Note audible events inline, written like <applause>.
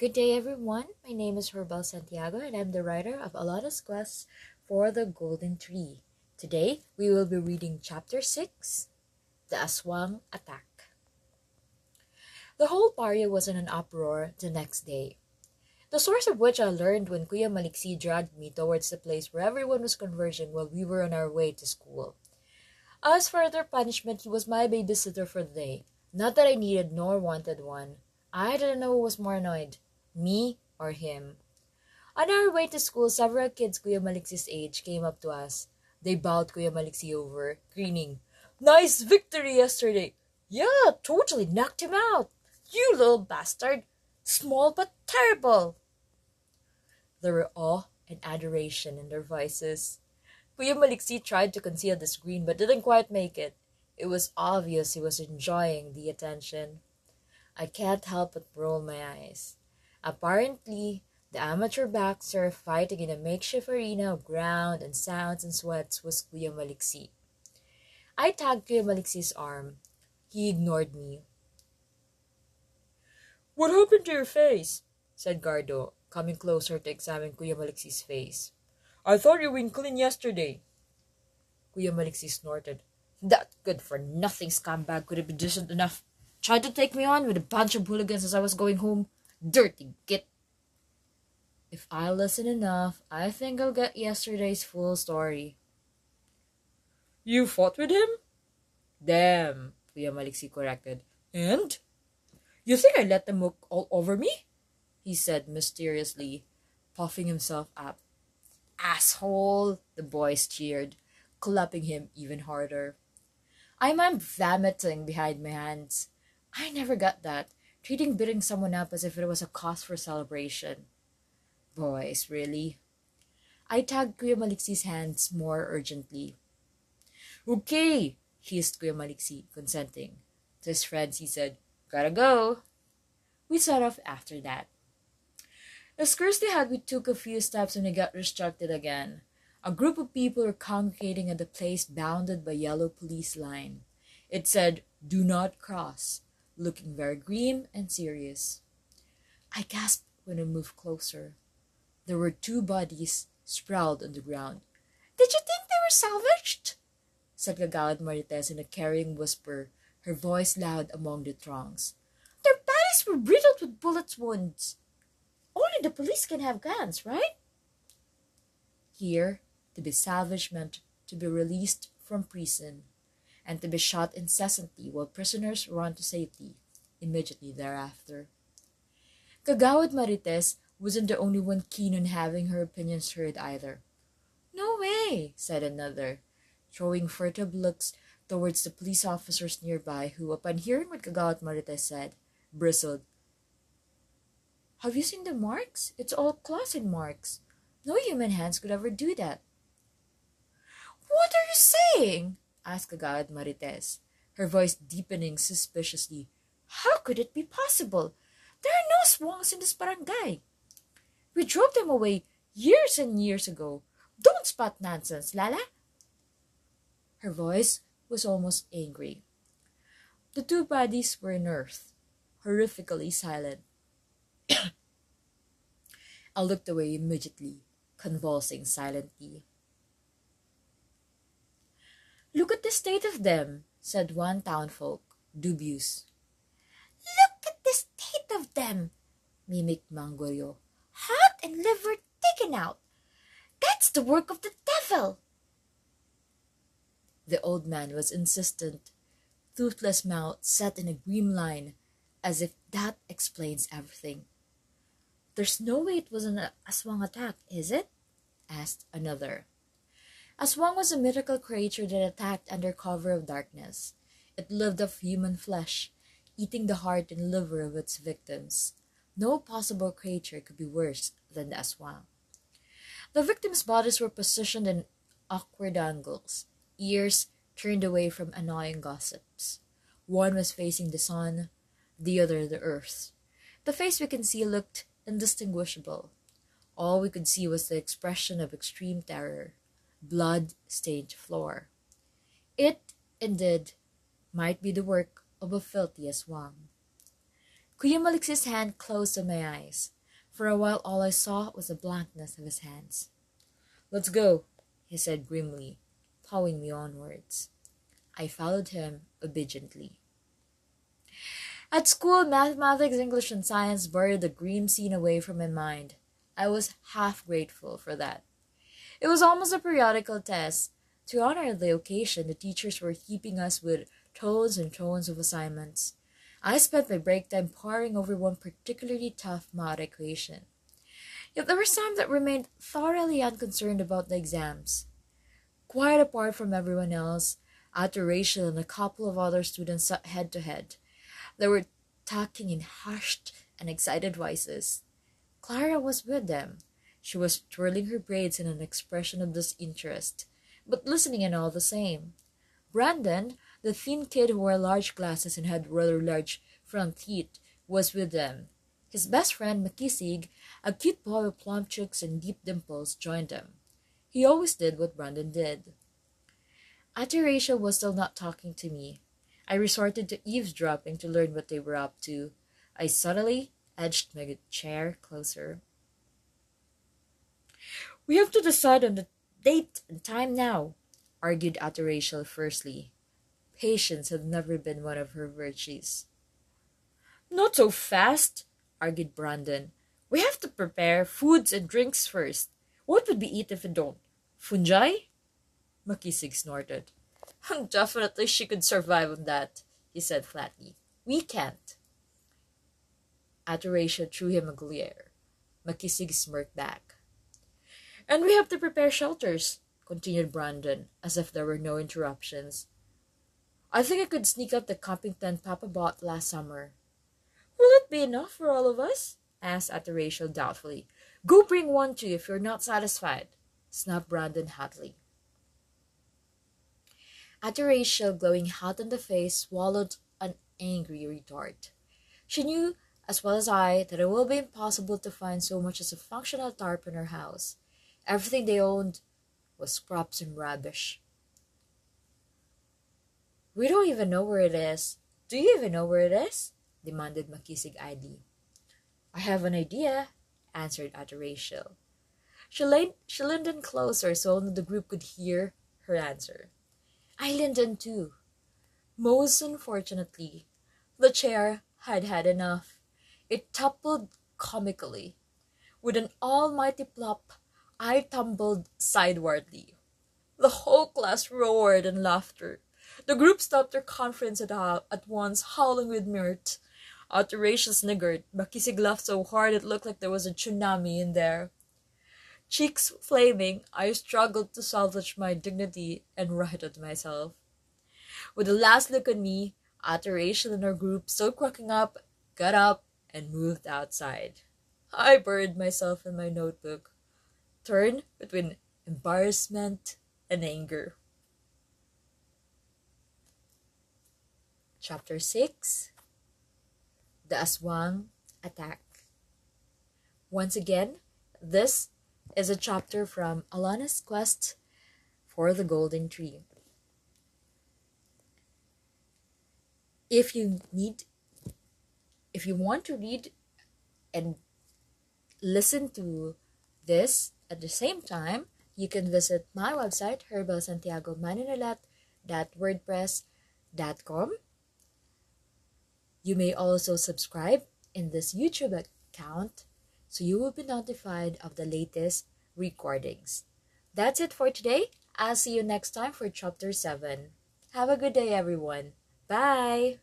Good day, everyone. My name is Herbal Santiago, and I'm the writer of Alona's Quest for the Golden Tree. Today, we will be reading Chapter 6 The Aswang Attack. The whole barrio was in an uproar the next day. The source of which I learned when Kuya Maliksi dragged me towards the place where everyone was converging while we were on our way to school. As for their punishment, he was my babysitter for the day. Not that I needed nor wanted one. I didn't know who was more annoyed, me or him. On our way to school, several kids Kuya Maliksi's age came up to us. They bowed Kuya Maliksi over, grinning. Nice victory yesterday. Yeah, totally knocked him out. You little bastard. Small but terrible. There were awe and adoration in their voices. Kuya Maliksi tried to conceal this grin but didn't quite make it. It was obvious he was enjoying the attention. I can't help but roll my eyes. Apparently, the amateur boxer fighting in a makeshift arena of ground and sounds and sweats was Kuya Maliksi. I tagged Kuya Maliksi's arm. He ignored me. What happened to your face? said Gardo, coming closer to examine Kuya Maliksi's face. I thought you were clean yesterday. Kuya Maliksi snorted. That good for nothing scumbag could have been decent enough. Tried to take me on with a bunch of hooligans as I was going home. Dirty git. If I listen enough, I think I'll get yesterday's full story. You fought with him? Damn, Kuya Maliksi corrected. And? You think I let them walk all over me? He said mysteriously, puffing himself up. Asshole! The boys cheered, clapping him even harder. I'm vomiting behind my hands. I never got that, treating beating someone up as if it was a cause for celebration. Boys, really? I tagged Kuya Maliksi's hands more urgently. Okay, hissed Kuya Maliksi, consenting. To his friends, he said, Gotta go. We set off after that. As scarcely had we took a few steps when we got restricted again. A group of people were congregating at the place bounded by yellow police line. It said, Do not cross, looking very grim and serious. I gasped when I moved closer. There were two bodies sprawled on the ground. Did you think they were salvaged? said Kagawad Marites in a carrying whisper, her voice loud among the throngs. Their bodies were riddled with bullet wounds. Only the police can have guns, right? Here, to be salvaged meant to be released from prison and to be shot incessantly while prisoners run to safety immediately thereafter. Kagawad Marites wasn't the only one keen on having her opinions heard either. No way, said another, throwing furtive looks towards the police officers nearby who, upon hearing what Kagawad Marites said, bristled. Have you seen the marks? It's all closet marks. No human hands could ever do that. What are you saying? Asked Kagawad Marites, her voice deepening suspiciously. How could it be possible? There are no aswangs in this barangay. We drove them away years and years ago. Don't spot nonsense, Lala. Her voice was almost angry. The two bodies were in earth, horrifically silent. <coughs> I looked away immediately, convulsing silently. Look at the state of them, said one townfolk, dubious. Look at the state of them, mimicked Mangoyo. Heart and liver taken out. That's the work of the devil. The old man was insistent, toothless mouth set in a grim line, as if that explains everything. There's no way it was an aswang attack, is it? asked another. Aswang was a mythical creature that attacked under cover of darkness. It lived off human flesh, eating the heart and liver of its victims. No possible creature could be worse than the aswang. The victims' bodies were positioned in awkward angles, ears turned away from annoying gossips. One was facing the sun, the other the earth. The face we can see looked indistinguishable. All we could see was the expression of extreme terror blood stained floor. It, indeed, might be the work of a filthy aswang. Kuya Maliksi's hand closed on my eyes. For a while, all I saw was the blankness of his hands. Let's go, he said grimly, pawing me onwards. I followed him obediently. At school, mathematics, English, and science buried the grim scene away from my mind. I was half grateful for that. It was almost a periodical test. To honor the occasion, the teachers were heaping us with tons and tons of assignments. I spent my break time poring over one particularly tough math equation. Yet there were some that remained thoroughly unconcerned about the exams. Quite apart from everyone else, Adoration and a couple of other students sat head to head. They were talking in hushed and excited voices. Clara was with them. She was twirling her braids in an expression of disinterest, but listening and all the same. Brandon, the thin kid who wore large glasses and had rather large front teeth, was with them. His best friend, Makisig, a cute boy with plump cheeks and deep dimples, joined them. He always did what Brandon did. Rachel was still not talking to me. I resorted to eavesdropping to learn what they were up to. I subtly edged my chair closer. We have to decide on the date and time now, argued Rachel fiercely. Patience had never been one of her virtues. Not so fast, argued Brandon. We have to prepare foods and drinks first. What would we eat if we don't? Fungi? Makisig snorted. Definitely she could survive on that, he said flatly. We can't. Rachel threw him a glare. Makisig smirked back. And we have to prepare shelters, continued Brandon, as if there were no interruptions. I think I could sneak up the camping tent Papa bought last summer. Will it be enough for all of us? asked Rachel doubtfully. Go bring one too if you're not satisfied, snapped Brandon hotly. Rachel, glowing hot in the face, swallowed an angry retort. She knew as well as I that it will be impossible to find so much as a functional tarp in her house. Everything they owned was scraps and rubbish. We don't even know where it is. Do you even know where it is? demanded Makisig idly. I have an idea, answered Rachel. She, leaned, she leaned in closer so only the group could hear her answer. I leaned in too. Most unfortunately, the chair had had enough. It toppled comically. With an almighty plop, I tumbled sidewardly. The whole class roared in laughter. The group stopped their conference at, uh, at once, howling with mirth. Rachel sniggered. Makisig laughed so hard it looked like there was a tsunami in there. Cheeks flaming, I struggled to salvage my dignity and righted myself. With a last look at me, Ate Rachel and her group, still cracking up, got up and moved outside. I buried myself in my notebook, turned between embarrassment and anger. Chapter 6 The Aswang Attack. Once again, this is a chapter from Alona's quest for the golden tree. If you need, if you want to read and listen to this at the same time, you can visit my website, herbalsantiagomaninulat.wordpress.com you may also subscribe in this YouTube account so you will be notified of the latest recordings. That's it for today. I'll see you next time for chapter 7. Have a good day, everyone. Bye!